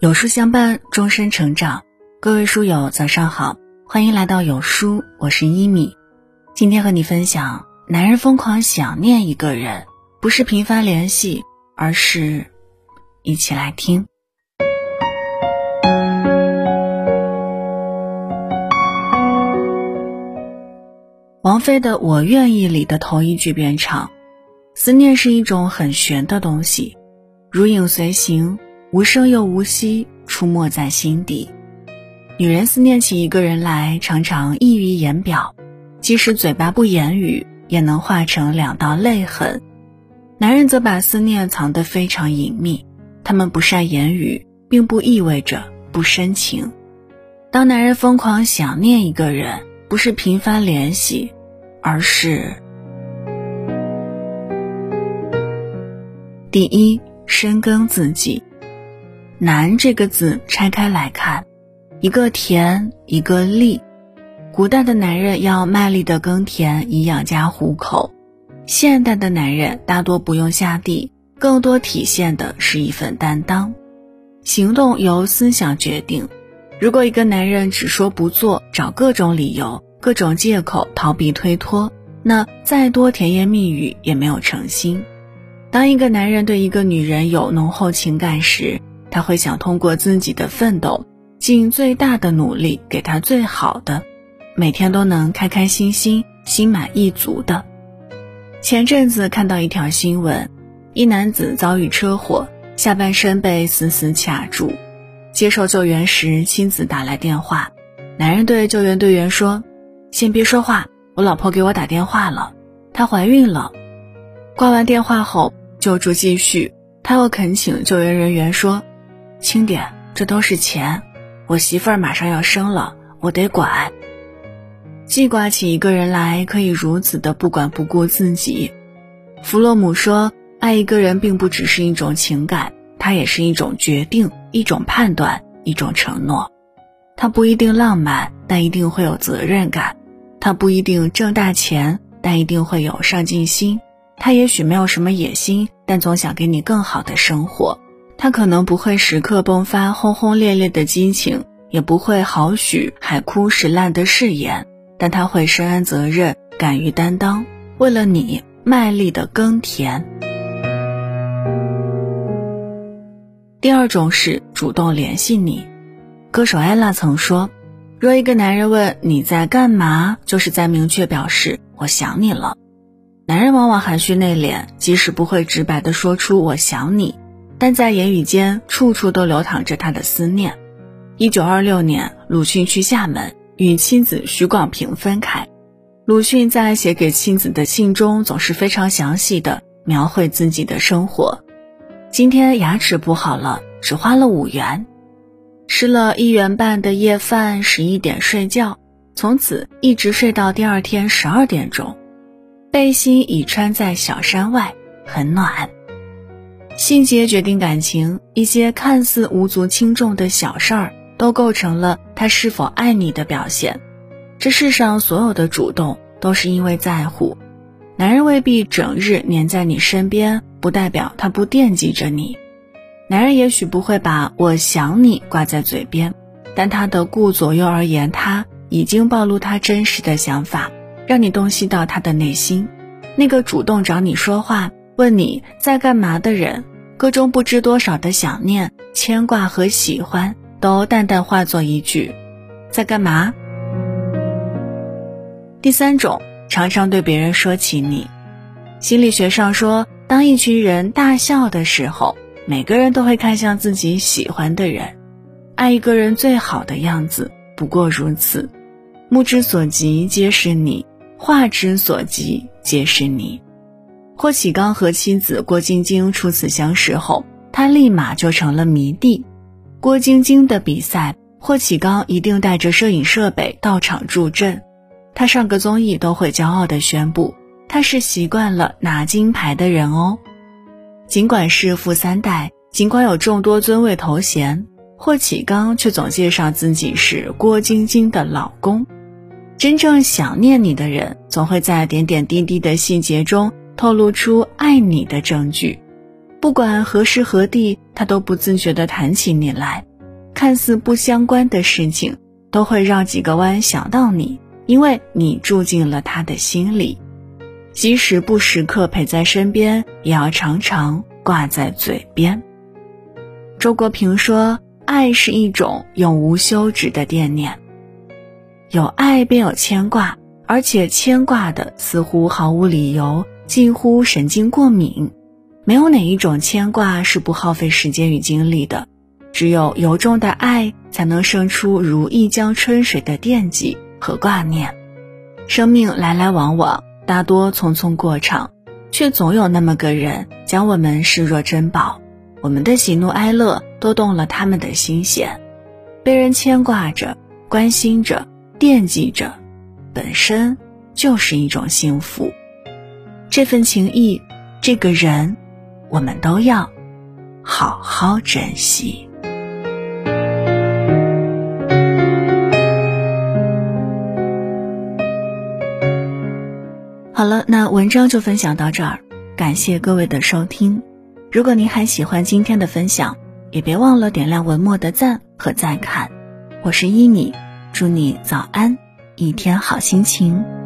有书相伴，终身成长。各位书友，早上好，欢迎来到有书，我是一米。今天和你分享：男人疯狂想念一个人，不是频繁联系，而是一起来听。王菲的《我愿意》里的头一句便唱：“思念是一种很玄的东西，如影随形。”无声又无息，出没在心底。女人思念起一个人来，常常溢于言表，即使嘴巴不言语，也能化成两道泪痕。男人则把思念藏得非常隐秘，他们不善言语，并不意味着不深情。当男人疯狂想念一个人，不是频繁联系，而是第一深耕自己。难这个字拆开来看，一个田，一个力。古代的男人要卖力的耕田以养家糊口，现代的男人大多不用下地，更多体现的是一份担当。行动由思想决定。如果一个男人只说不做，找各种理由、各种借口逃避推脱，那再多甜言蜜语也没有诚心。当一个男人对一个女人有浓厚情感时，他会想通过自己的奋斗，尽最大的努力给他最好的，每天都能开开心心、心满意足的。前阵子看到一条新闻，一男子遭遇车祸，下半身被死死卡住。接受救援时，妻子打来电话，男人对救援队员说：“先别说话，我老婆给我打电话了，她怀孕了。”挂完电话后，救助继续，他又恳请救援人员说。轻点，这都是钱。我媳妇儿马上要生了，我得管。记挂起一个人来，可以如此的不管不顾自己。弗洛姆说，爱一个人并不只是一种情感，它也是一种决定，一种判断，一种承诺。它不一定浪漫，但一定会有责任感；它不一定挣大钱，但一定会有上进心；他也许没有什么野心，但总想给你更好的生活。他可能不会时刻迸发轰轰烈烈的激情，也不会好许海枯石烂的誓言，但他会深谙责任，敢于担当，为了你卖力的耕田。第二种是主动联系你。歌手艾拉曾说：“若一个男人问你在干嘛，就是在明确表示我想你了。”男人往往含蓄内敛，即使不会直白的说出我想你。但在言语间，处处都流淌着他的思念。一九二六年，鲁迅去厦门，与妻子许广平分开。鲁迅在写给妻子的信中，总是非常详细的描绘自己的生活。今天牙齿补好了，只花了五元，吃了一元半的夜饭，十一点睡觉，从此一直睡到第二天十二点钟。背心已穿在小山外，很暖。细节决定感情，一些看似无足轻重的小事儿，都构成了他是否爱你的表现。这世上所有的主动，都是因为在乎。男人未必整日黏在你身边，不代表他不惦记着你。男人也许不会把我想你挂在嘴边，但他的顾左右而言他，已经暴露他真实的想法，让你洞悉到他的内心。那个主动找你说话。问你在干嘛的人，个中不知多少的想念、牵挂和喜欢，都淡淡化作一句“在干嘛”。第三种，常常对别人说起你。心理学上说，当一群人大笑的时候，每个人都会看向自己喜欢的人。爱一个人最好的样子不过如此，目之所及皆是你，画之所及皆是你。霍启刚和妻子郭晶晶初次相识后，他立马就成了迷弟。郭晶晶的比赛，霍启刚一定带着摄影设备到场助阵。他上个综艺都会骄傲地宣布，他是习惯了拿金牌的人哦。尽管是富三代，尽管有众多尊位头衔，霍启刚却总介绍自己是郭晶晶的老公。真正想念你的人，总会在点点滴滴的细节中。透露出爱你的证据，不管何时何地，他都不自觉地谈起你来，看似不相关的事情，都会绕几个弯想到你，因为你住进了他的心里。即使不时刻陪在身边，也要常常挂在嘴边。周国平说：“爱是一种永无休止的惦念，有爱便有牵挂，而且牵挂的似乎毫无理由，近乎神经过敏。没有哪一种牵挂是不耗费时间与精力的，只有由衷的爱，才能生出如一江春水的惦记和挂念。生命来来往往。”大多匆匆过场，却总有那么个人将我们视若珍宝。我们的喜怒哀乐都动了他们的心弦，被人牵挂着、关心着、惦记着，本身就是一种幸福。这份情谊，这个人，我们都要好好珍惜。好了，那文章就分享到这儿，感谢各位的收听。如果您还喜欢今天的分享，也别忘了点亮文末的赞和再看。我是依米，祝你早安，一天好心情。